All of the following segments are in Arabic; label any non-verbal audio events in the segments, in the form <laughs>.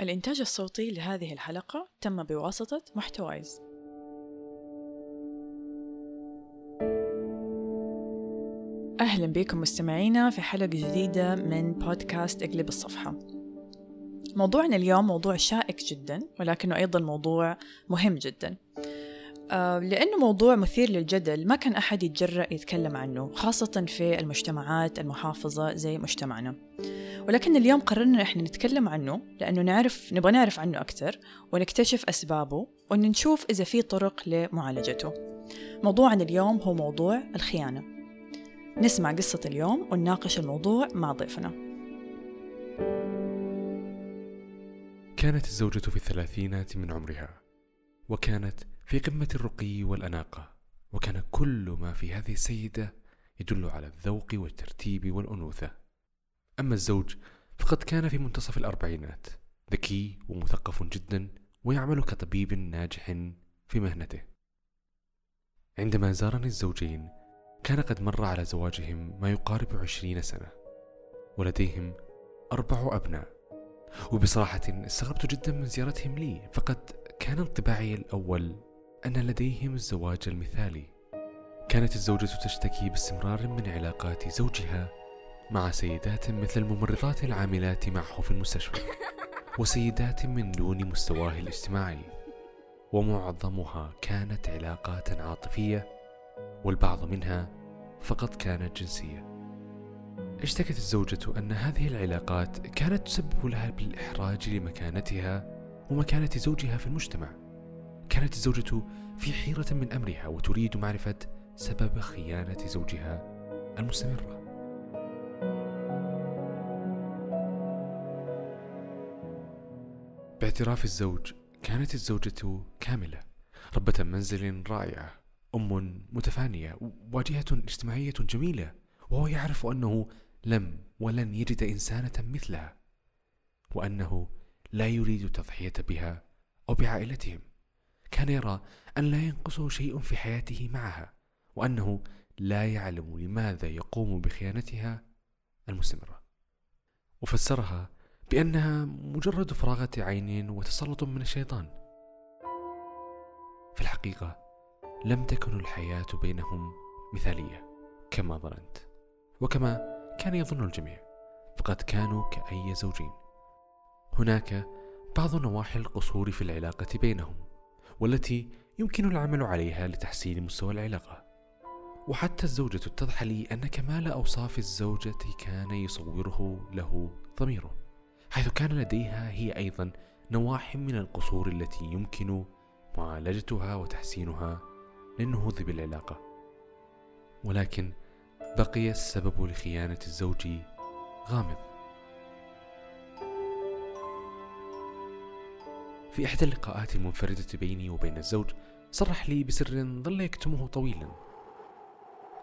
الإنتاج الصوتي لهذه الحلقة تم بواسطة محتوايز. أهلا بكم مستمعينا في حلقة جديدة من بودكاست إقلب الصفحة. موضوعنا اليوم موضوع شائك جدا ولكنه أيضا موضوع مهم جدا. لأنه موضوع مثير للجدل ما كان أحد يتجرأ يتكلم عنه خاصة في المجتمعات المحافظة زي مجتمعنا. ولكن اليوم قررنا إحنا نتكلم عنه لأنه نعرف نبغى نعرف عنه أكثر ونكتشف أسبابه وإن نشوف إذا في طرق لمعالجته. موضوعنا اليوم هو موضوع الخيانة. نسمع قصة اليوم ونناقش الموضوع مع ضيفنا. كانت الزوجة في الثلاثينات من عمرها وكانت في قمة الرقي والأناقة وكان كل ما في هذه السيدة يدل على الذوق والترتيب والأنوثة. أما الزوج فقد كان في منتصف الأربعينات ذكي ومثقف جدا ويعمل كطبيب ناجح في مهنته. عندما زارني الزوجين كان قد مر على زواجهم ما يقارب عشرين سنة ولديهم أربع أبناء. وبصراحة استغربت جدا من زيارتهم لي فقد كان انطباعي الأول أن لديهم الزواج المثالي. كانت الزوجة تشتكي باستمرار من علاقات زوجها مع سيدات مثل الممرضات العاملات معه في المستشفى <laughs> وسيدات من دون مستواه الاجتماعي. ومعظمها كانت علاقات عاطفية والبعض منها فقط كانت جنسية. اشتكت الزوجة أن هذه العلاقات كانت تسبب لها بالإحراج لمكانتها ومكانة زوجها في المجتمع. كانت الزوجة في حيرة من أمرها وتريد معرفة سبب خيانة زوجها المستمرة. باعتراف الزوج كانت الزوجة كاملة ربة منزل رائعة أم متفانية واجهة اجتماعية جميلة وهو يعرف أنه لم ولن يجد إنسانة مثلها وأنه لا يريد التضحية بها أو بعائلتهم. كان يرى أن لا ينقصه شيء في حياته معها وأنه لا يعلم لماذا يقوم بخيانتها المستمرة. وفسرها بأنها مجرد فراغة عين وتسلط من الشيطان. في الحقيقة لم تكن الحياة بينهم مثالية كما ظننت وكما كان يظن الجميع فقد كانوا كأي زوجين. هناك بعض نواحي القصور في العلاقة بينهم. والتي يمكن العمل عليها لتحسين مستوى العلاقة. وحتى الزوجة اتضح لي أن كمال أوصاف الزوجة كان يصوره له ضميره حيث كان لديها هي أيضا نواحي من القصور التي يمكن معالجتها وتحسينها للنهوض بالعلاقة. ولكن بقي السبب لخيانة الزوج غامض. في إحدى اللقاءات المنفردة بيني وبين الزوج صرح لي بسر ظل يكتمه طويلا.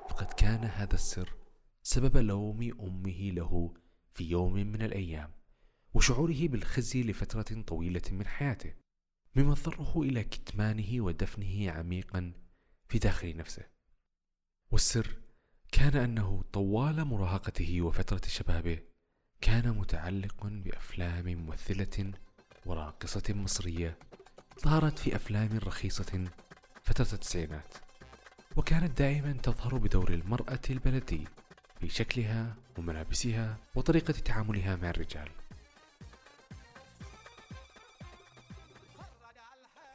فقد كان هذا السر سبب لوم أمه له في يوم من الأيام وشعوره بالخزي لفترة طويلة من حياته مما اضطره إلى كتمانه ودفنه عميقا في داخل نفسه. والسر كان أنه طوال مراهقته وفترة شبابه كان متعلق بأفلام ممثلة وراقصة مصرية ظهرت في أفلام رخيصة فترة التسعينات وكانت دائما تظهر بدور المرأة البلدي في شكلها وملابسها وطريقة تعاملها مع الرجال.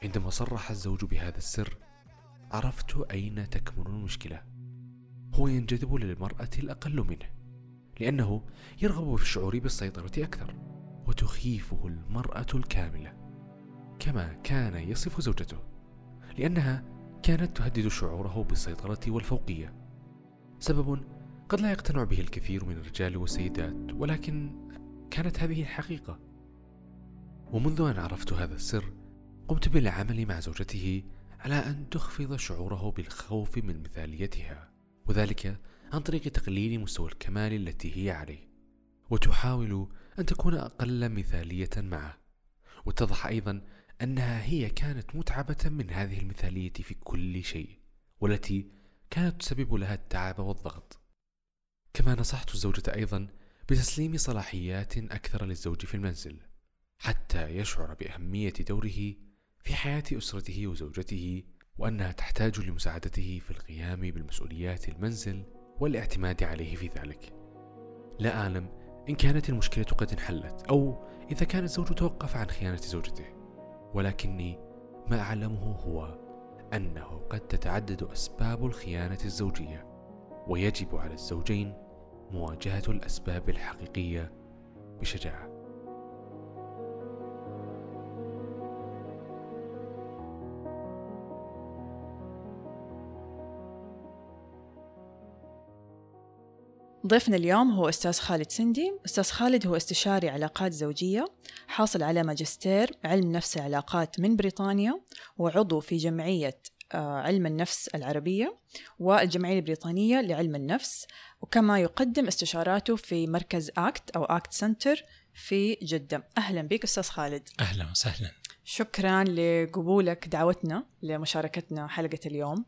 عندما صرح الزوج بهذا السر عرفت أين تكمن المشكلة. هو ينجذب للمرأة الأقل منه لأنه يرغب في الشعور بالسيطرة أكثر. وتخيفه المرأة الكاملة كما كان يصف زوجته لأنها كانت تهدد شعوره بالسيطرة والفوقية. سبب قد لا يقتنع به الكثير من الرجال والسيدات ولكن كانت هذه الحقيقة. ومنذ أن عرفت هذا السر قمت بالعمل مع زوجته على أن تخفض شعوره بالخوف من مثاليتها وذلك عن طريق تقليل مستوى الكمال التي هي عليه. وتحاول أن تكون أقل مثالية معه واتضح أيضا أنها هي كانت متعبة من هذه المثالية في كل شيء والتي كانت تسبب لها التعب والضغط كما نصحت الزوجة أيضا بتسليم صلاحيات أكثر للزوج في المنزل حتى يشعر بأهمية دوره في حياة أسرته وزوجته وأنها تحتاج لمساعدته في القيام بالمسؤوليات المنزل والاعتماد عليه في ذلك. لا أعلم إن كانت المشكلة قد انحلت أو إذا كان الزوج توقف عن خيانة زوجته، ولكني ما أعلمه هو أنه قد تتعدد أسباب الخيانة الزوجية، ويجب على الزوجين مواجهة الأسباب الحقيقية بشجاعة. ضيفنا اليوم هو أستاذ خالد سندي. أستاذ خالد هو استشاري علاقات زوجية حاصل على ماجستير علم نفس العلاقات من بريطانيا وعضو في جمعية آه، علم النفس العربية والجمعية البريطانية لعلم النفس. وكما يقدم استشاراته في مركز آكت أو آكت سنتر في جدة. أهلا بك أستاذ خالد. أهلا وسهلا. شكرا لقبولك دعوتنا لمشاركتنا حلقة اليوم.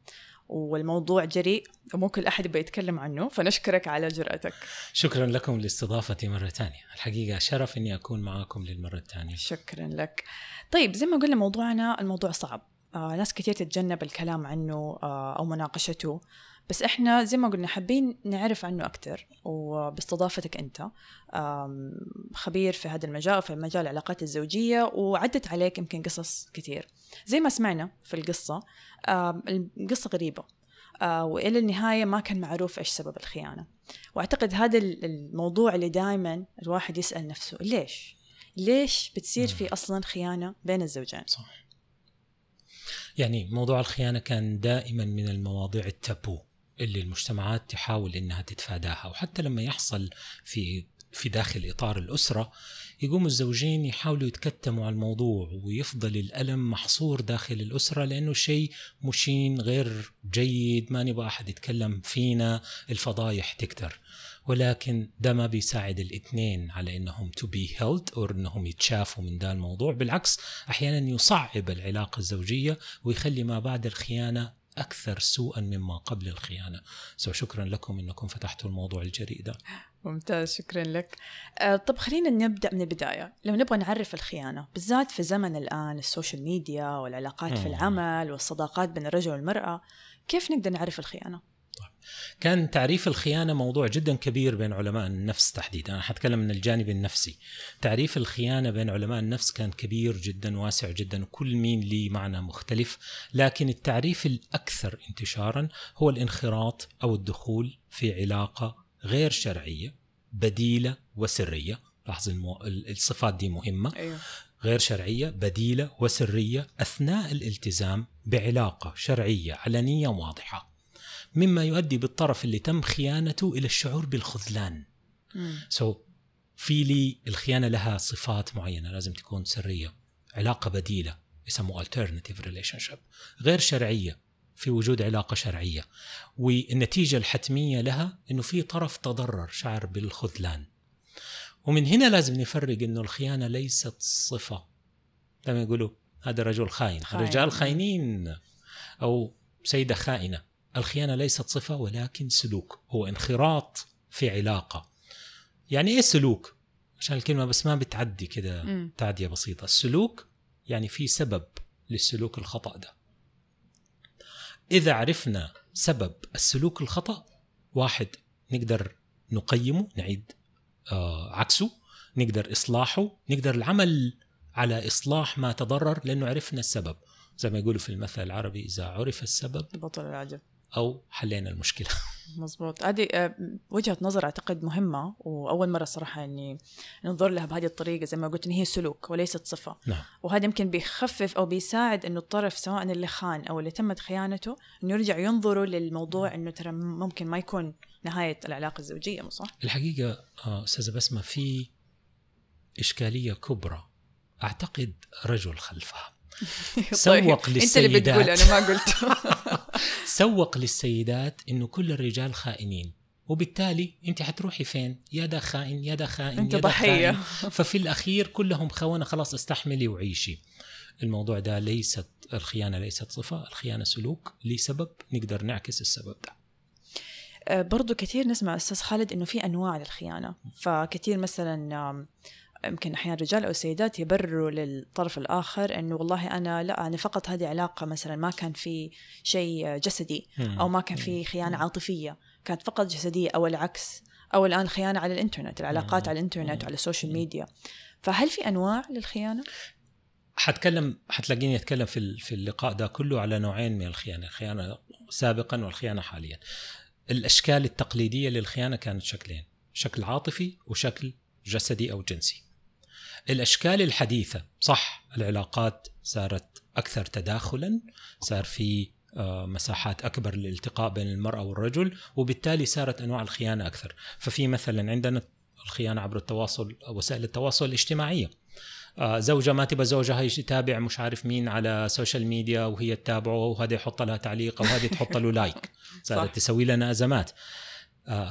والموضوع جريء ومو كل أحد يبغى يتكلم عنه فنشكرك على جرأتك. شكرا لكم لاستضافتي مرة ثانية. الحقيقة شرف أني أكون معكم للمرة الثانية. شكرا لك. طيب زي ما قلنا موضوعنا الموضوع صعب. آه ناس كثير تتجنب الكلام عنه آه أو مناقشته. بس إحنا زي ما قلنا حابين نعرف عنه أكثر وباستضافتك أنت خبير في هذا المجال في مجال العلاقات الزوجية وعدت عليك يمكن قصص كثير زي ما سمعنا في القصة القصة غريبة آه، وإلى النهاية ما كان معروف إيش سبب الخيانة. وأعتقد هذا الموضوع اللي دائما الواحد يسأل نفسه ليش؟ ليش بتصير في أصلا خيانة بين الزوجين؟ صح يعني موضوع الخيانة كان دائما من المواضيع التابو. اللي المجتمعات تحاول إنها تتفاداها. وحتى لما يحصل في في داخل إطار الأسرة يقوم الزوجين يحاولوا يتكتموا على الموضوع ويفضل الألم محصور داخل الأسرة لأنه شيء مشين غير جيد ما نبغى أحد يتكلم فينا الفضايح تكتر. ولكن ده ما بيساعد الاثنين على إنهم to be healed أو إنهم يتشافوا من ده الموضوع. بالعكس أحيانا يصعب العلاقة الزوجية ويخلي ما بعد الخيانة أكثر سوءا مما قبل الخيانة. so شكرا لكم أنكم فتحتوا الموضوع الجريء ده. ممتاز شكرا لك. أه طب خلينا نبدأ من البداية. لو نبغى نعرف الخيانة بالذات في زمن الآن ال social media والعلاقات في العمل والصداقات بين الرجل والمرأة كيف نقدر نعرف الخيانة؟ كان تعريف الخيانة موضوع جدا كبير بين علماء النفس تحديدا. أنا حتكلم من الجانب النفسي. تعريف الخيانة بين علماء النفس كان كبير جدا واسع جدا وكل مين لي معنى مختلف. لكن التعريف الأكثر انتشارا هو الانخراط أو الدخول في علاقة غير شرعية بديلة وسرية. لاحظ المو... الصفات دي مهمة. أيوه. غير شرعية بديلة وسرية أثناء الالتزام بعلاقة شرعية علنية واضحة. مما يؤدي بالطرف اللي تم خيانته إلى الشعور بالخذلان. سو so, في لي الخيانة لها صفات معينة لازم تكون سرية علاقة بديلة يسموها alternative relationship غير شرعية في وجود علاقة شرعية. والنتيجة الحتمية لها إنه في طرف تضرر شعر بالخذلان. ومن هنا لازم نفرق إنه الخيانة ليست صفة. لما يقولوا هذا رجل خاين, خاين. الرجال خاينين أو سيدة خائنة. الخيانة ليست صفة ولكن سلوك. هو انخراط في علاقة. يعني إيه سلوك؟ عشان الكلمة بس ما بتعدي كده تعدية بسيطة. السلوك يعني في سبب للسلوك الخطأ ده. إذا عرفنا سبب السلوك الخطأ واحد نقدر نقيمه نعيد آه عكسه نقدر إصلاحه نقدر العمل على إصلاح ما تضرر لأنه عرفنا السبب. زي ما يقولوا في المثل العربي إذا عرف السبب بطل العجب أو حلينا المشكلة. <laughs> مزبوط هذه آه، وجهة نظر أعتقد مهمة وأول مرة صراحة إني ننظر لها بهذه الطريقة. زي ما قلت إن هي سلوك وليست صفة. نعم. وهذا يمكن بيخفف أو بيساعد إنه الطرف سواء اللي خان أو اللي تمت خيانته إنه يرجع ينظروا للموضوع إنه ترى ممكن ما يكون نهاية العلاقة الزوجية مو صح؟ الحقيقة آه، أستاذة بسمة في إشكالية كبرى. أعتقد رجل خلفها. <laughs> سوق طيب. للسيدات أنت اللي بتقول أنا ما قلت. <laughs> سوق للسيدات إنه كل الرجال خائنين وبالتالي أنت حتروحي فين؟ يا ده خائن يا ده خائن أنت ضحية. ففي الأخير كلهم خونة خلاص استحملي وعيشي. الموضوع ده ليست الخيانة ليست صفة الخيانة سلوك لسبب نقدر نعكس السبب ده. أه، برضو كثير نسمع أستاذ خالد إنه في أنواع للخيانة. فكثير مثلا يمكن أحيانا الرجال أو السيدات يبرروا للطرف الآخر إنه والله أنا لا أنا فقط هذه علاقة مثلا ما كان في شيء جسدي أو ما كان في خيانة عاطفية كانت فقط جسدية أو العكس أو الآن خيانة على الإنترنت العلاقات على الإنترنت وعلى ال social media فهل في أنواع للخيانة؟ حتكلم حتلاقيني أتكلم في في اللقاء ده كله على نوعين من الخيانة، الخيانه سابقا والخيانة حاليا. الأشكال التقليدية للخيانة كانت شكلين، شكل عاطفي وشكل جسدي أو جنسي. الأشكال الحديثة. صح العلاقات صارت أكثر تداخلا، صار في آه، مساحات أكبر للالتقاء بين المرأة والرجل وبالتالي صارت أنواع الخيانة أكثر، ففي مثلا عندنا الخيانة عبر التواصل وسائل التواصل الاجتماعية. آه، زوجة ما تبى زوجها يتابع مش عارف مين على social media وهي تتابعه وهذا يحط لها تعليق وهذه تحط له <laughs> like صارت تسوي لنا أزمات. آه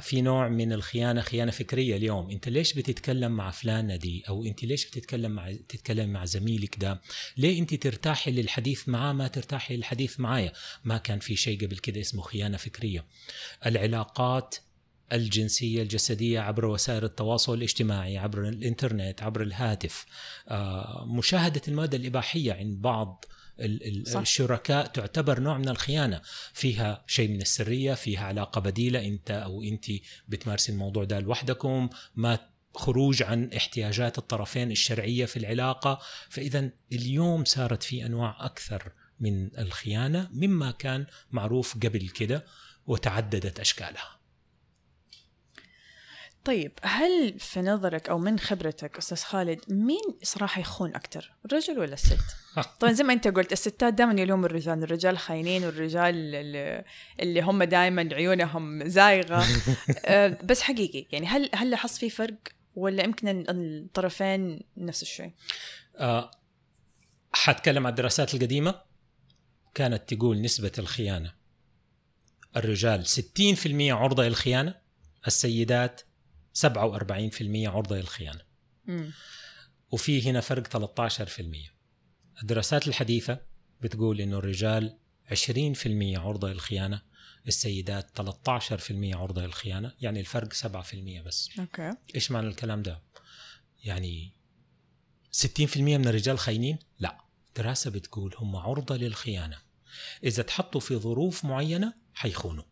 في نوع من الخيانة خيانة فكرية اليوم. انت ليش بتتكلم مع فلانة دي؟ أو انت ليش بتتكلم مع تتكلم مع زميلك ده؟ ليه انت ترتاحي للحديث معاه ما ترتاحي للحديث معايا؟ ما كان في شيء قبل كده اسمه خيانة فكرية. العلاقات الجنسية الجسدية عبر وسائل التواصل الاجتماعي عبر الإنترنت عبر الهاتف آه، مشاهدة المادة الإباحية عند بعض صح. الشركاء تعتبر نوع من الخيانة. فيها شيء من السرية فيها علاقة بديلة انت أو انت بتمارسي الموضوع ده لوحدكم. ما خروج عن احتياجات الطرفين الشرعية في العلاقة. فإذا اليوم صارت في أنواع أكثر من الخيانة مما كان معروف قبل كده وتعددت أشكالها. طيب هل في نظرك أو من خبرتك أستاذ خالد مين صراحة يخون أكثر الرجل ولا الست؟ <laughs> طبعا زي ما أنت قلت الستات دائما يلوموا الرجال الرجال خاينين والرجال اللي, هم دائما عيونهم زايغة. <laughs> آه، بس حقيقي يعني هل هل لاحظت في فرق ولا يمكن الطرفين نفس الشيء؟ أه حتكلم عن الدراسات القديمة كانت تقول نسبة الخيانة الرجال 60% عرضة للخيانة السيدات 47% عرضة للخيانة. وفي هنا فرق 13% الدراسات الحديثة بتقول إنه الرجال 20% عرضة للخيانة السيدات 13% عرضة للخيانة يعني الفرق 7% بس. أوكي. إيش معنى الكلام ده؟ يعني 60% من الرجال خاينين؟ لا. دراسة بتقول هم عرضة للخيانة. إذا تحطوا في ظروف معينة حيخونوا.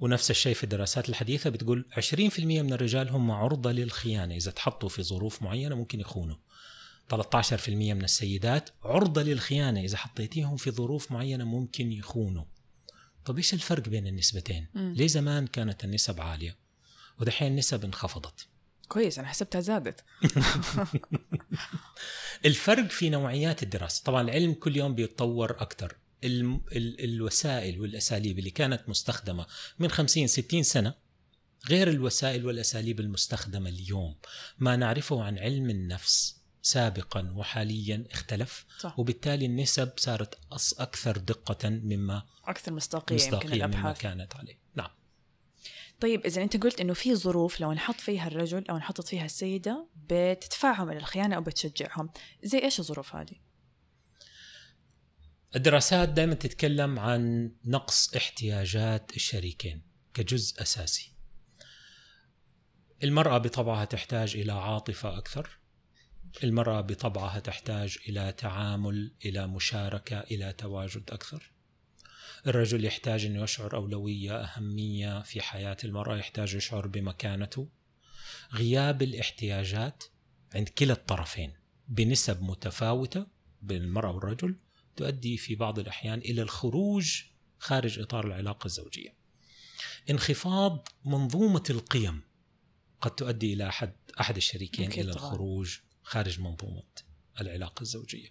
ونفس الشيء في الدراسات الحديثة بتقول 20% من الرجال هم عرضة للخيانة. إذا تحطوا في ظروف معينة ممكن يخونوا. 13% من السيدات عرضة للخيانة. إذا حطيتيهم في ظروف معينة ممكن يخونوا. طب إيش الفرق بين النسبتين؟ م. ليه زمان كانت النسب عالية ودحين النسب انخفضت؟ كويس أنا حسبتها زادت. <laughs> الفرق في نوعيات الدراسة. طبعا العلم كل يوم بيتطور أكثر الوسائل والأساليب اللي كانت مستخدمة من 50 60 سنة غير الوسائل والأساليب المستخدمة اليوم. ما نعرفه عن علم النفس سابقا وحاليا اختلف صح. وبالتالي النسب صارت أكثر دقة مما أكثر مصداقية, مصداقية يمكن الأبحاث. مما كانت عليه. نعم. طيب إذا أنت قلت إنه في ظروف لو نحط فيها الرجل أو نحطت فيها السيدة بتدفعهم إلى الخيانة أو بتشجعهم زي إيش الظروف هذه؟ الدراسات دائما تتكلم عن نقص احتياجات الشريكين كجزء أساسي. المرأة بطبعها تحتاج إلى عاطفة أكثر. المرأة بطبعها تحتاج إلى تعامل، إلى مشاركة، إلى تواجد أكثر. الرجل يحتاج انه يشعر أولوية، أهمية في حياة المرأة، يحتاج يشعر بمكانته. غياب الاحتياجات عند كلا الطرفين بنسب متفاوتة بين المرأة والرجل تؤدي في بعض الأحيان إلى الخروج خارج إطار العلاقة الزوجية. انخفاض منظومة القيم قد تؤدي إلى أحد أحد الشريكين إلى. الخروج خارج منظومة العلاقة الزوجية.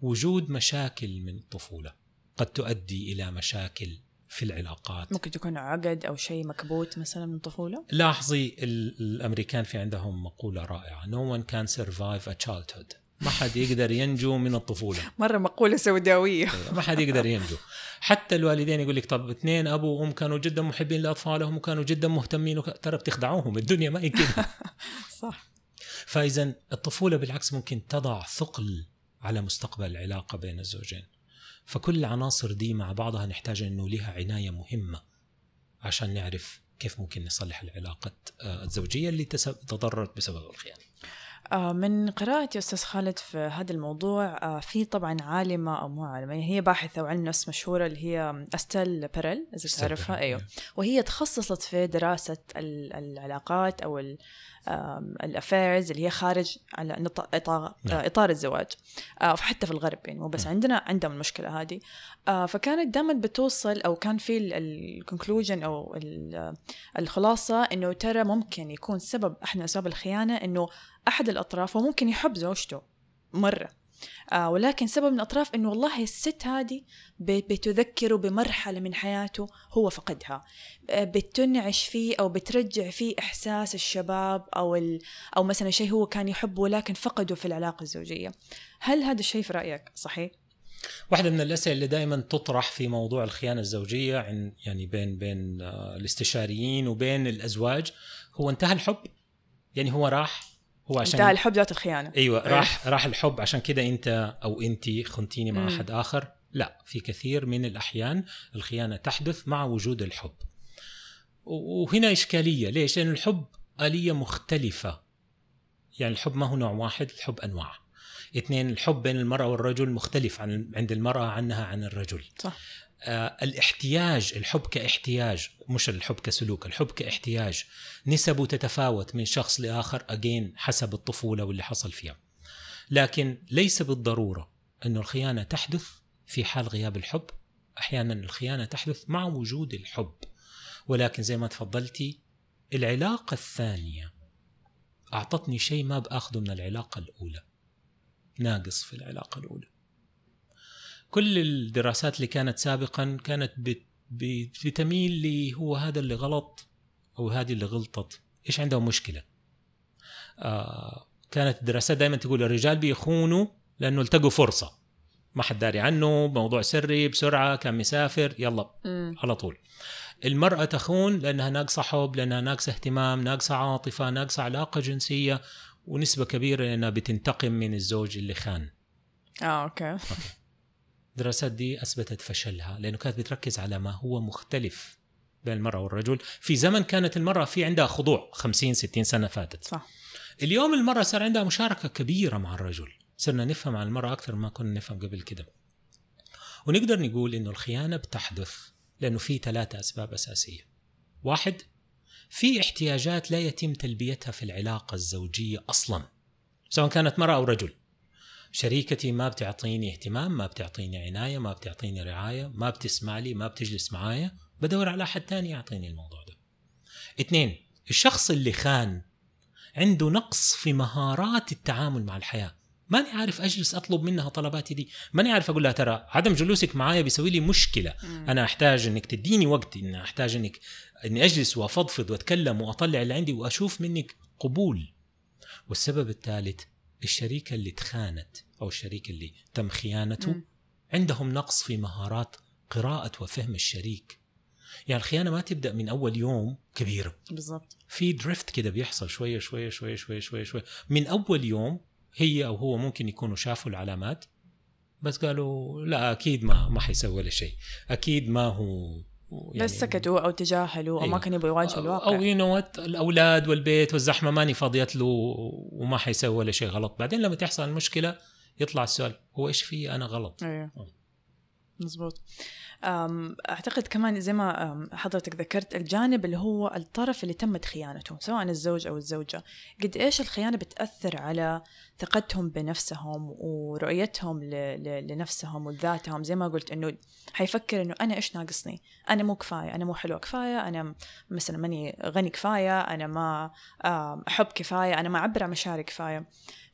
وجود مشاكل من الطفولة قد تؤدي إلى مشاكل في العلاقات. ممكن تكون عقد أو شيء مكبوت مثلا من الطفولة لاحظي الأمريكان في عندهم مقولة رائعة. No one can survive a childhood. ما حد يقدر ينجو من الطفولة. مرة مقولة سوداوية. ما حد يقدر ينجو. حتى الوالدين يقول لك طب اثنين أبو وأم كانوا جدا محبين لأطفالهم وكانوا جدا مهتمين وك... ترى بتخدعوهم الدنيا ما هي كده. <laughs> صح. فاذا الطفولة بالعكس ممكن تضع ثقل على مستقبل العلاقة بين الزوجين. فكل العناصر دي مع بعضها نحتاج انه لها عناية مهمة عشان نعرف كيف ممكن نصلح العلاقة آه، الزوجية اللي تضررت بسبب الخيانة. من قراءتي أستاذ خالد في هذا الموضوع آه، في طبعا عالمة أو مو عالمة هي باحثة وعلم نفس مشهورة اللي هي إستير بيريل إذا تعرفها. أيوه. وهي تخصصت في دراسة ال- العلاقات أو ال affairs اللي هي خارج على إطار, نعم. إطار الزواج. آه، حتى في الغرب يعني مو بس نعم. عندنا عندهم المشكلة هذه. آه، فكانت دائما بتوصل أو كان في ال conclusion أو ال- الخلاصة إنه ترى ممكن يكون سبب احد من اسباب الخيانه انه أحد الأطراف وممكن يحب زوجته مرة آه ولكن سبب من الأطراف إنه والله الست هذه بتذكره بمرحلة من حياته هو فقدها آه بتنعش فيه أو بترجع فيه إحساس الشباب أو ال أو مثلا شيء هو كان يحبه ولكن فقده في العلاقة الزوجية هل هذا الشيء في رأيك صحيح؟ واحدة من الأسئلة اللي دائما تطرح في موضوع الخيانة الزوجية عن يعني بين بين آه، الاستشاريين وبين الأزواج هو انتهى الحب؟ يعني هو راح هو عشان انتهى الحب ذات الخيانة. أيوه راح راح الحب. عشان كده أنت أو انت خنتيني مع. أحد آخر. لا في كثير من الأحيان الخيانة تحدث مع وجود الحب. وهنا إشكالية. ليش؟ لأن الحب آلية مختلفة. يعني الحب ما هو نوع واحد الحب أنواع. اثنين الحب بين المرأة والرجل مختلف عن عند المرأة عنها عن الرجل. صح. الاحتياج الحب كاحتياج مش الحب كسلوك الحب كاحتياج. نسبه تتفاوت من شخص لآخر اجين حسب الطفولة واللي حصل فيها. لكن ليس بالضرورة إنه الخيانة تحدث في حال غياب الحب. أحيانا الخيانة تحدث مع وجود الحب. ولكن زي ما تفضلتي العلاقة الثانية أعطتني شيء ما بآخذه من العلاقة الأولى. ناقص في العلاقة الأولى. كل الدراسات اللي كانت سابقا كانت بت- بت- بتميل لي هو هذا اللي غلط أو هذه اللي غلطت. إيش عندهم مشكلة؟ آه كانت الدراسات دائما تقول الرجال بيخونوا لأنه التقوا فرصة. ما حد داري عنه موضوع سري بسرعة كان مسافر يلا مم. على طول. المرأة تخون لأنها ناقصة حب لأنها ناقصة اهتمام ناقصة عاطفة ناقصة علاقة جنسية ونسبة كبيرة لأنها بتنتقم من الزوج اللي خان. آه أوكي. الدراسات دي أثبتت فشلها لأنه كانت بتركز على ما هو مختلف بين المرأة والرجل. في زمن كانت المرأة في عندها خضوع 50 60 سنة فاتت. صح. اليوم المرأة صار عندها مشاركة كبيرة مع الرجل. صرنا نفهم عن المرأة أكثر ما كنا نفهم قبل كده. ونقدر نقول إنه الخيانة بتحدث لأنه في ثلاثة أسباب أساسية. واحد في احتياجات لا يتم تلبيتها في العلاقة الزوجية أصلا سواء كانت مرأة أو رجل. شريكتي ما بتعطيني اهتمام ما بتعطيني عناية ما بتعطيني رعاية ما بتسمع لي ما بتجلس معايا بدور على أحد تاني يعطيني الموضوع ده. اثنين الشخص اللي خان عنده نقص في مهارات التعامل مع الحياة. ماني عارف أجلس أطلب منها طلباتي دي. ماني عارف أقول لها ترى عدم جلوسك معايا بيسوي لي مشكلة. مم. أنا أحتاج إنك تديني وقت إن أحتاج إنك إني أجلس وأفضفض وأتكلم وأطلع اللي عندي وأشوف منك قبول. والسبب الثالث الشريكة اللي تخانت أو الشريك اللي تم خيانته مم. عندهم نقص في مهارات قراءة وفهم الشريك. يعني الخيانة ما تبدأ من أول يوم كبيرة. بالضبط. في دريفت كده بيحصل شوية شوية شوية شوية شوية شوية. من أول يوم هي أو هو ممكن يكونوا شافوا العلامات بس قالوا لا أكيد ما ما حيسوي ولا شيء. أكيد ما هو يعني بس سكتوا أو تجاهلوا أو ما أيوة. كانوا يبغوا يواجهوا الواقع. أو يو نو الأولاد والبيت والزحمة ماني فاضيت له وما حيسوي ولا شيء غلط. بعدين لما تحصل المشكلة يطلع السؤال هو إيش في أنا غلط. مم. مزبوط أعتقد كمان زي ما حضرتك ذكرت الجانب اللي هو الطرف اللي تمت خيانته سواء الزوج أو الزوجة. قد إيش الخيانة بتأثر على ثقتهم بنفسهم ورؤيتهم. لنفسهم وذاتهم؟ زي ما قلت إنه حيفكر إنه أنا إيش ناقصني؟ أنا مو كفاية أنا مو حلوة كفاية أنا مثلا ماني غني كفاية أنا ما أحب كفاية أنا ما أعبر عن مشاعري كفاية.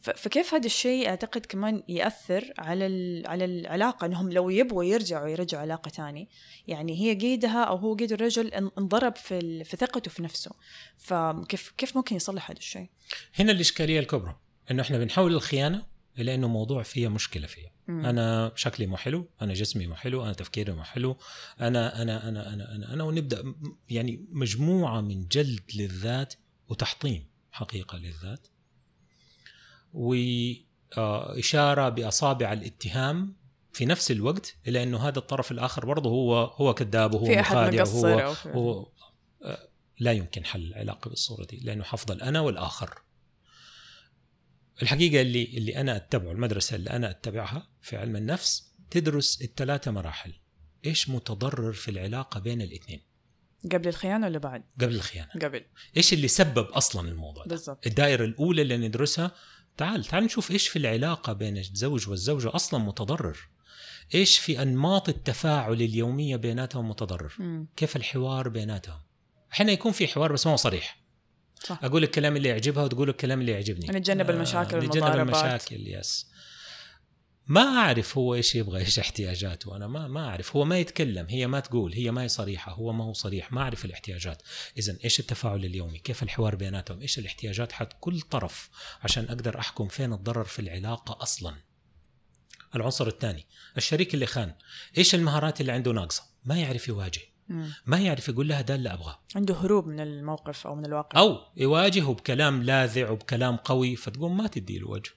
فكيف هذا الشيء أعتقد كمان يأثر على ال- على العلاقة؟ إنهم لو يبغوا يرجعوا يرجعوا علاقة تاني. يعني هي قيدها أو هو قيد الرجل إن- انضرب في في ثقته في نفسه. فكيف كيف ممكن يصلح هذا الشيء؟ هنا الإشكالية الكبرى إنه إحنا بنحول الخيانة إلى إنه موضوع فيها مشكلة فيها. مم. أنا شكلي مو حلو أنا جسمي مو حلو أنا تفكيري مو حلو أنا أنا أنا أنا أنا, أنا ونبدأ يعني مجموعة من جلد للذات وتحطيم حقيقة للذات. وإشارة بأصابع الاتهام في نفس الوقت إلى أنه هذا الطرف الآخر برضه هو هو كذاب وهو مخادع وهو هو آه، لا يمكن حل العلاقة بالصورة دي لأنه حفضل أنا والآخر. الحقيقة اللي اللي أنا أتبعه المدرسة اللي أنا أتبعها في علم النفس تدرس الثلاثة مراحل. إيش متضرر في العلاقة بين الاثنين؟ قبل الخيانة ولا بعد؟ قبل الخيانة. قبل. إيش اللي سبب أصلا الموضوع ده؟ بالضبط. الدائرة الأولى اللي ندرسها تعال تعال نشوف إيش في العلاقة بين الزوج والزوجة أصلا متضرر. إيش في أنماط التفاعل اليومية بيناتهم متضرر؟ مم. كيف الحوار بيناتهم؟ أحيانا يكون في حوار بس ما هو صريح. صح. أقول الكلام اللي يعجبها وتقول الكلام اللي يعجبني. نتجنب المشاكل نتجنب والمضاربات. المشاكل يس. ما أعرف هو إيش يبغى إيش احتياجاته. أنا ما ما أعرف. هو ما يتكلم هي ما تقول هي ما هي صريحة هو ما هو صريح. ما أعرف الاحتياجات. اذا إيش التفاعل اليومي؟ كيف الحوار بيناتهم؟ إيش الاحتياجات؟ حق كل طرف عشان أقدر أحكم فين الضرر في العلاقة أصلا. العنصر الثاني الشريك اللي خان. إيش المهارات اللي عنده ناقصة؟ ما يعرف يواجه. ما يعرف يقول لها ده اللي أبغاه. عنده هروب من الموقف أو من الواقع. أو يواجهه بكلام لاذع وبكلام قوي فتقوم ما تدي له وجه.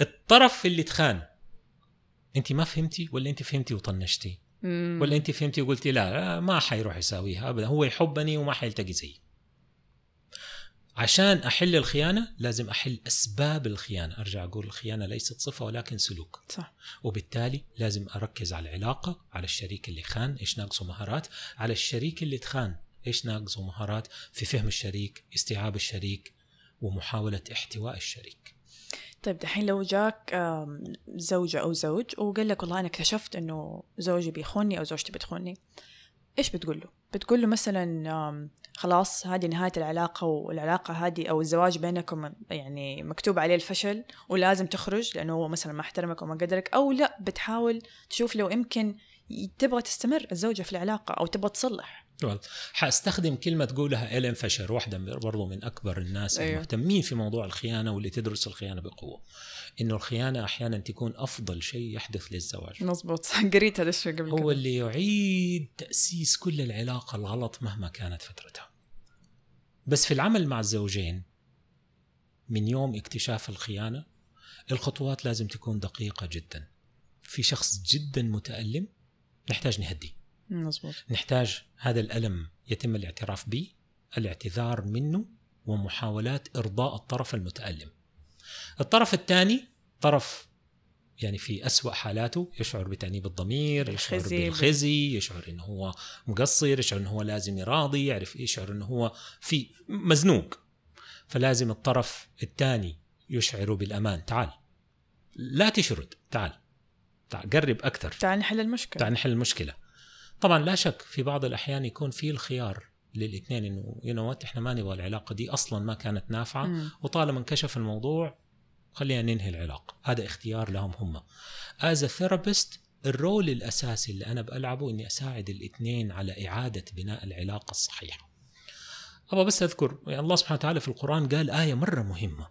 الطرف اللي تخان. انت ما فهمتي ولا انت فهمتي وطنشتي؟ مم. ولا انت فهمتي وقلتي لا, لا ما حيروح يساويها ابدا. هو يحبني وما حيلتقي زيي. عشان أحل الخيانة لازم أحل أسباب الخيانة. أرجع أقول الخيانة ليست صفة ولكن سلوك. صح. وبالتالي لازم أركز على العلاقة على الشريك اللي خان إيش ناقصه مهارات. على الشريك اللي تخان إيش ناقصه مهارات في فهم الشريك استيعاب الشريك ومحاولة احتواء الشريك. طيب دحين لو جاك زوجة أو زوج وقال لك والله أنا اكتشفت إنه زوجي بيخوني أو زوجتي بتخوني إيش بتقول له؟ بتقول له مثلا خلاص هذه نهاية العلاقة والعلاقة هذه أو الزواج بينكم يعني مكتوب عليه الفشل ولازم تخرج لأنه هو مثلا ما احترمك وما قدرك أو لا بتحاول تشوف لو يمكن تبغى تستمر الزوجة في العلاقة أو تبغى تصلح حأستخدم كلمة تقولها إيلين فشر واحدة من- برضو من أكبر الناس أيوه. المهتمين في موضوع الخيانة واللي تدرس الخيانة بقوة. إنه الخيانة أحيانا تكون أفضل شيء يحدث للزواج. مظبوط. <laughs> قريت هذا الشيء قبل هو كده. اللي يعيد تأسيس كل العلاقة الغلط مهما كانت فترتها. بس في العمل مع الزوجين من يوم اكتشاف الخيانة الخطوات لازم تكون دقيقة جدا. في شخص جدا متألم نحتاج نهديه. مظبوط. نحتاج هذا الألم يتم الاعتراف به الاعتذار منه ومحاولات إرضاء الطرف المتألم. الطرف الثاني طرف يعني في أسوأ حالاته يشعر بتأنيب الضمير يشعر بالخزي. يشعر إنه هو مقصر يشعر إنه هو لازم يراضي يعرف يشعر إنه هو في مزنوق. فلازم الطرف الثاني يشعر بالأمان. تعال. لا تشرد. تعال. تعال. قرب أكثر. تعال نحل المشكلة. تعال نحل المشكلة. طبعا لا شك في بعض الأحيان يكون في الخيار للإثنين إنه you know إحنا ما نبغى العلاقة دي أصلا ما كانت نافعة. مم. وطالما انكشف الموضوع خلينا ننهي العلاقة. هذا اختيار لهم هم. as therapist ال role الأساسي اللي أنا بلعبه إني أساعد الإثنين على إعادة بناء العلاقة الصحيحة. أبغى بس أذكر يعني الله سبحانه وتعالى في القرآن قال آية مرة مهمة.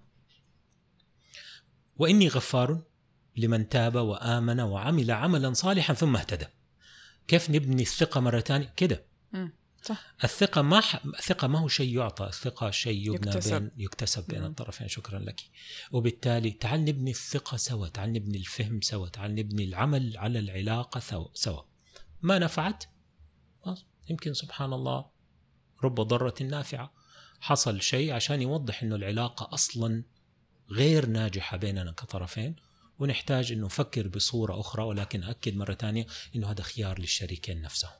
وإني غفار لمن تاب وآمن وعمل عملا صالحا ثم اهتدى. كيف نبني الثقة مرة ثانية كده. صح الثقة ما ح... الثقة ما هو شيء يعطى، الثقة شيء يبنى يكتسب. بين يكتسب بين. الطرفين، شكرا لك. وبالتالي تعال نبني الثقة سوا، تعال نبني الفهم سوا، تعال نبني العمل على العلاقة سوا. سوا. ما نفعت يمكن سبحان الله رب ضرة نافعة. حصل شيء عشان يوضح إنه العلاقة أصلا غير ناجحة بيننا كطرفين ونحتاج إنه نفكر بصورة أخرى ولكن اكد مرة ثانية إنه هذا خيار للشريكين نفسهم.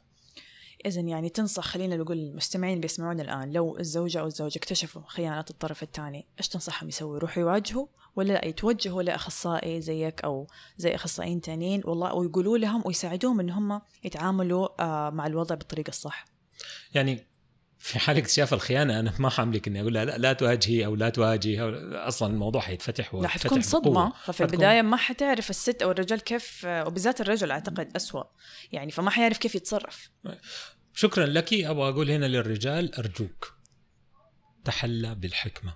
إذا يعني تنصح خلينا نقول المستمعين بيسمعونا الآن لو الزوجة أو الزوج اكتشفوا خيانة الطرف الثاني إيش تنصحهم يسوي؟ يروحوا يواجهوا ولا لا يتوجهوا لأخصائي زيك أو زي أخصائيين تانيين والله ويقولوا لهم ويساعدوهم إن هم يتعاملوا آه مع الوضع بالطريقة الصح. يعني في حال اكتشاف الخيانة أنا ما حاملك إني أقول لها لا, لا تواجهي أو لا تواجهي أو أصلا الموضوع حيتفتح لا حتكون بقوة. ففي البداية ما حتعرف الست أو الرجال كيف وبالذات الرجل أعتقد أسوأ يعني فما حيعرف كيف يتصرف. شكرا لك أبغى أقول هنا للرجال أرجوك تحلى بالحكمة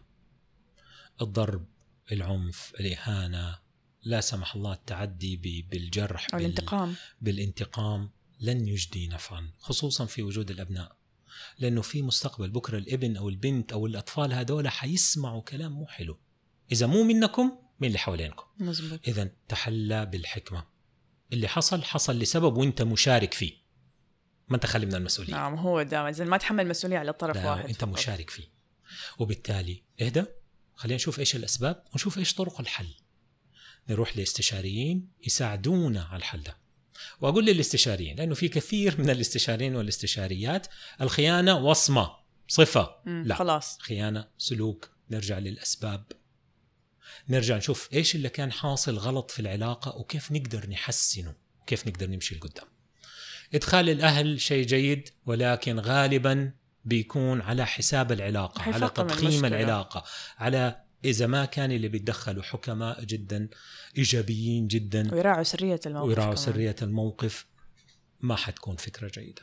الضرب العنف الإهانة لا سمح الله التعدي بالجرح أو بال- الانتقام. بالانتقام لن يجدي نفعا خصوصا في وجود الأبناء لأنه في مستقبل بكرة الابن أو البنت أو الأطفال هذول حيسمعوا كلام مو حلو. إذا مو منكم من اللي حوالينكم؟ مزبوط. إذا تحلى بالحكمة. اللي حصل حصل لسبب وأنت مشارك فيه. ما أنت خالي من المسؤولية. نعم هو دائما. إذا ما تحمل مسؤولية على طرف واحد. أنت فقط. مشارك فيه. وبالتالي اهدى. خلينا نشوف إيش الأسباب ونشوف إيش طرق الحل. نروح لاستشاريين يساعدونا على الحل ده. وأقول للاستشاريين لأنه في كثير من الاستشاريين والاستشاريات الخيانة وصمة صفة مم. لا. خلاص خيانة سلوك نرجع للأسباب نرجع نشوف إيش اللي كان حاصل غلط في العلاقة وكيف نقدر نحسنه وكيف نقدر نمشي لقدام إدخال الأهل شيء جيد ولكن غالبا بيكون على حساب العلاقة على تضخيم. العلاقة على إذا ما كان اللي بيتدخلوا حكماء جدا إيجابيين جدا ويراعوا سرية الموقف ويراعوا كمان. سرية الموقف ما حتكون فكرة جيدة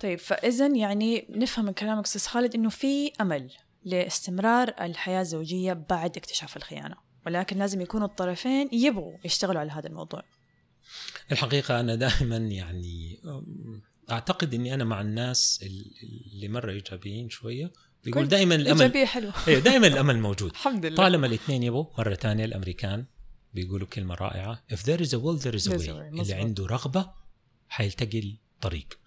طيب فإذا يعني نفهم من كلامك أستاذ خالد إنه في أمل لاستمرار الحياة الزوجية بعد اكتشاف الخيانة ولكن لازم يكونوا الطرفين يبغوا يشتغلوا على هذا الموضوع الحقيقة أنا دائما يعني أم، أعتقد إني أنا مع الناس ال- اللي مرة إيجابيين شوية بيقول كويس. دائما إيجابية حلوة. <laughs> إيه دائما الأمل موجود. <laughs> الحمد لله. طالما الاثنين يبغوا مرة ثانية الأمريكان بيقولوا كلمة رائعة. If there is a will there is a way. اللي. عنده رغبة حيلتقي الطريق.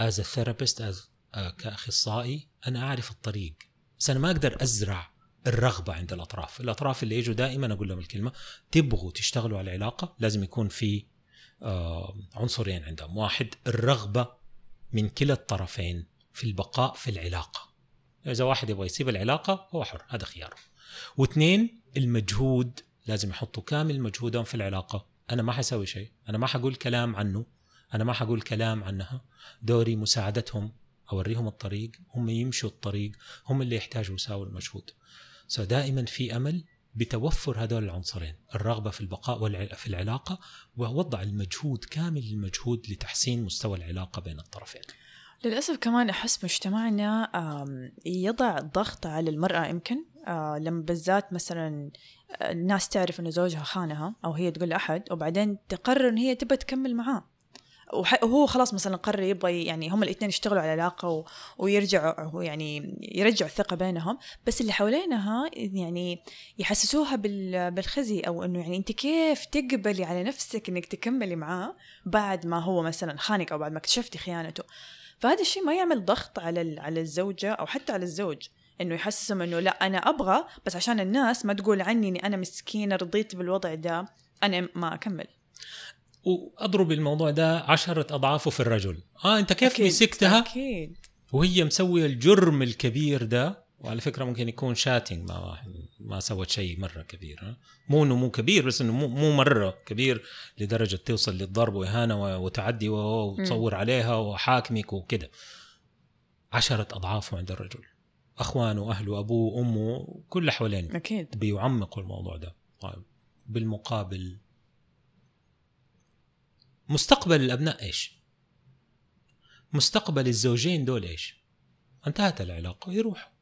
As a therapist as آه، كأخصائي أنا أعرف الطريق. بس أنا ما أقدر أزرع الرغبة عند الأطراف. الأطراف اللي يجوا دائما أقول لهم الكلمة تبغوا تشتغلوا على العلاقة لازم يكون في آه، عنصرين عندهم. واحد الرغبة من كلا الطرفين في البقاء في العلاقة. إذا واحد يبغى يسيب العلاقة هو حر هذا خياره واثنين المجهود لازم يحطوا كامل مجهودهم في العلاقة. أنا ما حسوي شيء أنا ما حقول كلام عنه أنا ما حقول كلام عنها. دوري مساعدتهم أوريهم الطريق هم يمشوا الطريق هم اللي يحتاجوا يساووا المجهود. سو دائما في أمل بتوفر هذول العنصرين الرغبة في البقاء في العلاقة ووضع المجهود كامل المجهود لتحسين مستوى العلاقة بين الطرفين. للأسف كمان أحس مجتمعنا يضع ضغط على المرأة يمكن آه، لما بالذات مثلا آه، الناس تعرف إنه زوجها خانها أو هي تقول لأحد وبعدين تقرر إن هي تبى تكمل معاه. وهو خلاص مثلا قرر يبغى يعني هم الاثنين يشتغلوا على العلاقة و... ويرجعوا يعني يرجع الثقة بينهم. بس اللي حوالينها يعني يحسسوها بال... بالخزي أو إنه يعني أنت كيف تقبلي على نفسك إنك تكملي معاه بعد ما هو مثلا خانك أو بعد ما اكتشفتي خيانته. فهذا الشيء ما يعمل ضغط على على الزوجة أو حتى على الزوج إنه يحسسهم إنه لا أنا أبغى بس عشان الناس ما تقول عني إني أنا مسكينة رضيت بالوضع ده أنا ما أكمل. وأضرب الموضوع ده عشرة أضعافه في الرجل. آه أنت كيف أكيد، مسكتها؟ أكيد. وهي مسوية الجرم الكبير ده وعلى فكرة ممكن يكون شاتنج ما ما سوت شيء مرة كبير ها؟ مو إنه مو كبير بس إنه مو, مو مرة كبير لدرجة توصل للضرب وإهانة وتعدي وتصور عليها وحاكمك وكده عشرة اضعافه عند الرجل اخوانه اهله ابوه امه كل اللي حوالينه أكيد بيعمقوا الموضوع ده بالمقابل مستقبل الأبناء إيش؟ مستقبل الزوجين دول إيش؟ انتهت العلاقة يروحوا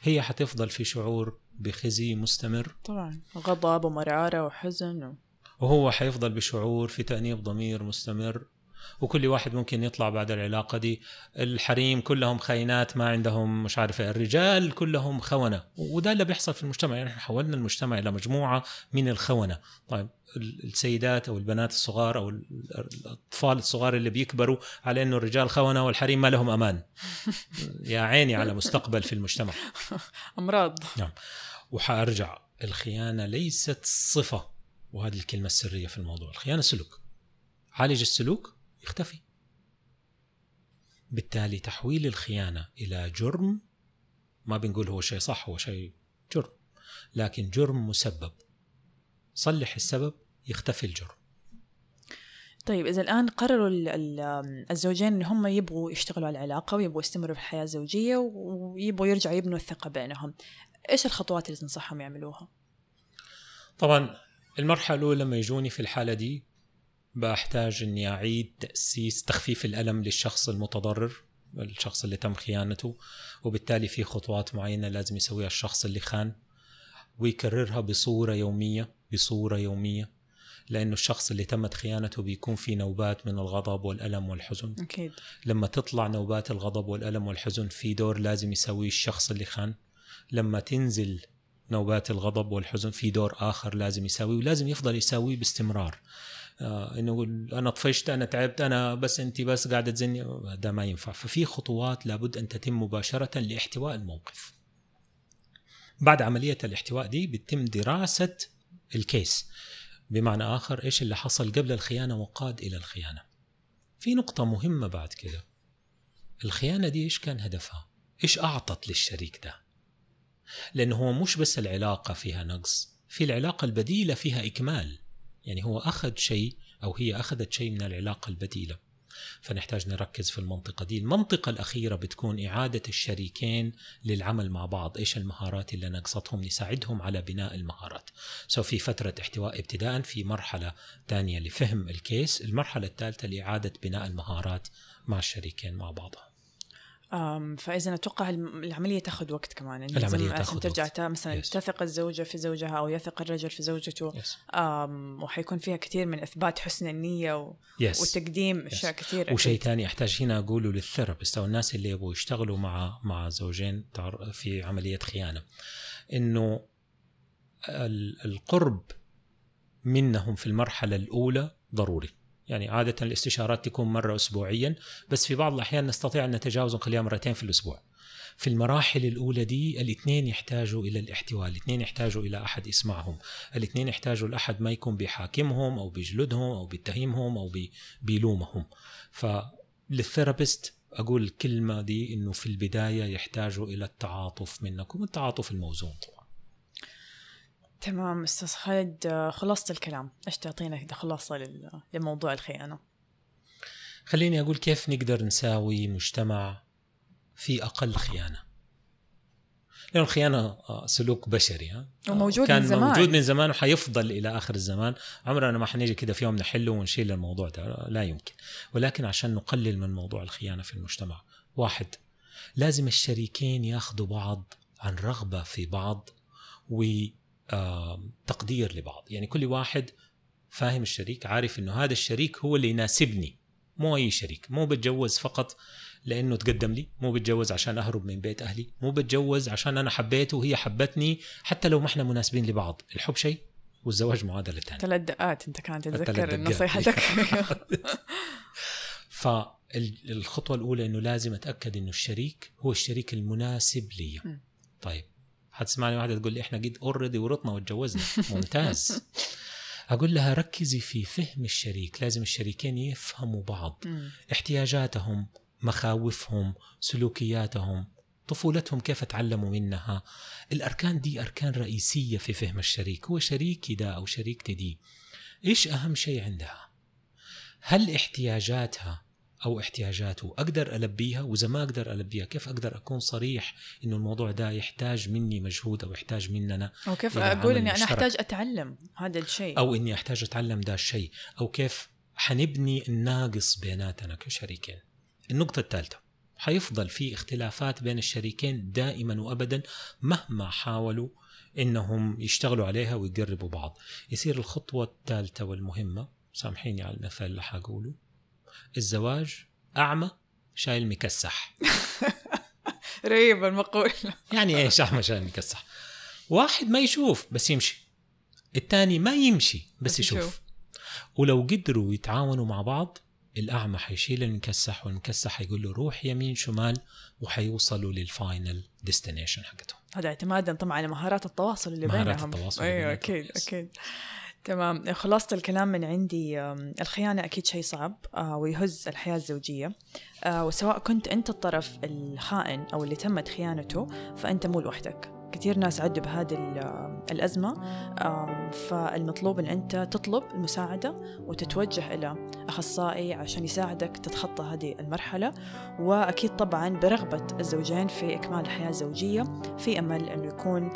هي حتفضل في شعور بخزي مستمر. طبعا. غضب ومرارة وحزن و... وهو حيفضل بشعور في تأنيب ضمير مستمر. وكل واحد ممكن يطلع بعد العلاقة دي. الحريم كلهم خاينات ما عندهم مش عارف الرجال كلهم خونة. وده اللي بيحصل في المجتمع. يعني إحنا حولنا المجتمع إلى مجموعة من الخونة. طيب ال- السيدات أو البنات الصغار أو ال- الأطفال الصغار اللي بيكبروا على أنه الرجال خونة والحريم ما لهم أمان. يا عيني على مستقبل في المجتمع. <laughs> أمراض. وحأرجع. الخيانة ليست صفة. وهذه الكلمة السرية في الموضوع. الخيانة سلوك. عالج السلوك يختفي. بالتالي تحويل الخيانة إلى جرم ما بنقول هو شيء صح هو شيء جرم لكن جرم مسبب. صلح السبب يختفي الجرم. طيب إذا الآن قرروا ال- ال- الزوجين إن هم يبغوا يشتغلوا على العلاقة ويبغوا يستمروا في الحياة الزوجية ويبغوا يرجعوا يبنوا الثقة بينهم إيش الخطوات اللي تنصحهم يعملوها؟ طبعا المرحلة الأولى لما يجوني في الحالة دي بحتاج إني أعيد تأسيس تخفيف الألم للشخص المتضرر الشخص اللي تم خيانته وبالتالي في خطوات معينة لازم يسويها الشخص اللي خان ويكررها بصورة يومية بصورة يومية لأنه الشخص اللي تمت خيانته بيكون في نوبات من الغضب والألم والحزن. أكيد. لما تطلع نوبات الغضب والألم والحزن في دور لازم يسويه الشخص اللي خان. لما تنزل نوبات الغضب والحزن في دور آخر لازم يسويه ولازم يفضل يسويه باستمرار. آه إنه أنا طفشت أنا تعبت أنا بس أنت بس قاعدة تزني. ده ما ينفع. ففي خطوات لابد أن تتم مباشرة لاحتواء الموقف. بعد عملية الاحتواء دي بتتم دراسة الكيس. بمعنى آخر إيش اللي حصل قبل الخيانة وقاد إلى الخيانة. في نقطة مهمة بعد كده. الخيانة دي إيش كان هدفها؟ إيش أعطت للشريك ده؟ لأنه هو مش بس العلاقة فيها نقص في العلاقة البديلة فيها إكمال. يعني هو أخذ شيء أو هي أخذت شيء من العلاقة البديلة. فنحتاج نركز في المنطقة دي. المنطقة الأخيرة بتكون إعادة الشريكين للعمل مع بعض. إيش المهارات اللي نقصتهم؟ نساعدهم على بناء المهارات. سو في فترة احتواء ابتداء في مرحلة ثانية لفهم الكيس المرحلة الثالثة لإعادة بناء المهارات مع الشريكين مع بعضهم. فإذا أتوقع العملية تاخذ وقت كمان يعني العملية لازم تاخذ ترجع وقت. مثلا Yes. تثق الزوجة في زوجها أو يثق الرجل في زوجته أم، وحيكون فيها كثير من إثبات حسن النية و... yes وتقديم أشياء كثير وشيء. ثاني أحتاج هنا أقوله لل therapist أو الناس اللي يبغوا يشتغلوا مع مع زوجين في عملية خيانة إنه ال- القرب منهم في المرحلة الأولى ضروري يعني عادة الاستشارات تكون مرة أسبوعيا بس في بعض الأحيان نستطيع أن نتجاوز ونخليها مرتين في الأسبوع. في المراحل الأولى دي الاثنين يحتاجوا إلى الاحتواء الاثنين يحتاجوا إلى أحد يسمعهم الاثنين يحتاجوا لأحد ما يكون بيحاكمهم أو بيجلدهم أو بيتهمهم أو بي بيلومهم فلل therapist أقول الكلمة دي إنه في البداية يحتاجوا إلى التعاطف منكم التعاطف الموزون طبعا. تمام أستاذ خالد آه، خلصت الكلام. إيش تعطينا كده خلاصه لل... لموضوع الخيانة؟ خليني أقول كيف نقدر نساوي مجتمع في أقل خيانة. لأن الخيانة آه، سلوك بشري ها؟ وموجود كان من زمان. موجود من زمان وحيفضل إلى آخر الزمان. عمرنا ما حنيجي كده في يوم نحله ونشيل الموضوع ده لا يمكن. ولكن عشان نقلل من موضوع الخيانة في المجتمع واحد لازم الشريكين ياخذوا بعض عن رغبة في بعض وتقدير لبعض. يعني كل واحد فاهم الشريك عارف إنه هذا الشريك هو اللي يناسبني. مو أي شريك. مو بتجوز فقط لأنه تقدم لي مو بتجوز عشان أهرب من بيت أهلي مو بتجوز عشان أنا حبيته وهي حبتني حتى لو ما إحنا مناسبين لبعض. الحب شيء والزواج معادلة ثانية ثلاث دقات أنت كانت تتذكر. نصيحتك. <laughs> فالخطوة الأولى إنه لازم أتأكد إنه الشريك هو الشريك المناسب لي. طيب. حتسمعني واحدة تقول لي إحنا قد اوريدي ورطنا وتجوزنا ممتاز. أقول لها ركزي في فهم الشريك لازم الشريكين يفهموا بعض. احتياجاتهم مخاوفهم سلوكياتهم طفولتهم كيف تعلموا منها. الأركان دي أركان رئيسية في فهم الشريك. هو شريكي ده أو شريكتي دي. إيش أهم شيء عندها؟ هل احتياجاتها أو احتياجاته. أقدر ألبيها وإذا ما أقدر ألبيها كيف أقدر أكون صريح إنه الموضوع ده يحتاج مني مجهود أو يحتاج مننا أو كيف أقول إني أنا. أحتاج أتعلم هذا الشيء؟ أو إني أحتاج أتعلم ده الشيء. أو كيف حنبني الناقص بيناتنا كشريكين. النقطة الثالثة حيفضل في اختلافات بين الشريكين دائما وابدا مهما حاولوا إنهم يشتغلوا عليها ويقربوا بعض. يصير الخطوة الثالثة والمهمة سامحيني على المثال اللي حقوله الزواج أعمى شايل مكسح <laughs> رهيب المقولة يعني إيش أعمى شايل مكسح واحد ما يشوف بس يمشي الثاني ما يمشي بس, بس يشوف. يشوف. ولو قدروا يتعاونوا مع بعض الأعمى حيشيل المكسح والمكسح حيقول له روح يمين شمال وحيوصلوا لل final destination حقتهم هذا اعتمادا طبعا على مهارات التواصل اللي مهارات بينهم التواصل اللي أيوه. أكيد. أكيد تمام. خلاصة الكلام من عندي الخيانة أكيد شيء صعب آه، ويهز الحياة الزوجية. آه، وسواء كنت أنت الطرف الخائن أو اللي تمت خيانته فأنت مو لوحدك. كثير ناس عدوا بهذه ال- الأزمة فالمطلوب أن أنت تطلب المساعدة وتتوجه إلى أخصائي عشان يساعدك تتخطى هذه المرحلة. وأكيد طبعا برغبة الزوجين في إكمال الحياة الزوجية في أمل أنه يكون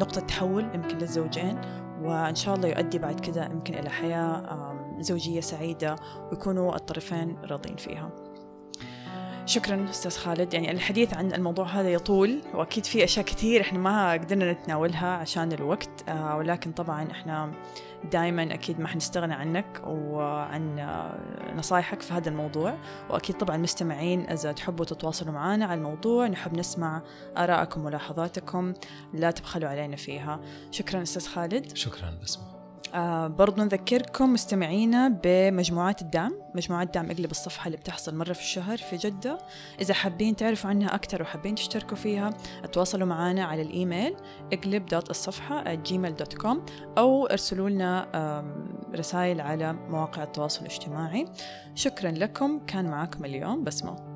نقطة تحول يمكن للزوجين. وإن شاء الله يؤدي بعد كده يمكن إلى حياة زوجية سعيدة ويكونوا الطرفين راضين فيها. شكرا أستاذ خالد. يعني الحديث عن الموضوع هذا يطول وأكيد في أشياء كثير إحنا ما قدرنا نتناولها عشان الوقت آه ولكن طبعا إحنا دائما أكيد ما حنستغنى عنك وعن نصايحك في هذا الموضوع. وأكيد طبعا مستمعين إذا تحبوا تتواصلوا معنا على الموضوع نحب نسمع آرائكم وملاحظاتكم لا تبخلوا علينا فيها. شكرا أستاذ خالد. شكرا بسمة. آه برضو نذكركم مستمعينا بمجموعات الدعم مجموعات دعم إقلب الصفحة اللي بتحصل مرة في الشهر في جدة. إذا حابين تعرفوا عنها أكثر وحابين تشتركوا فيها تواصلوا معنا على الإيميل إقلب دوت الصفحة gmail.com أو ارسلوا لنا رسائل على مواقع التواصل الاجتماعي. شكرا لكم كان معكم اليوم بسمة.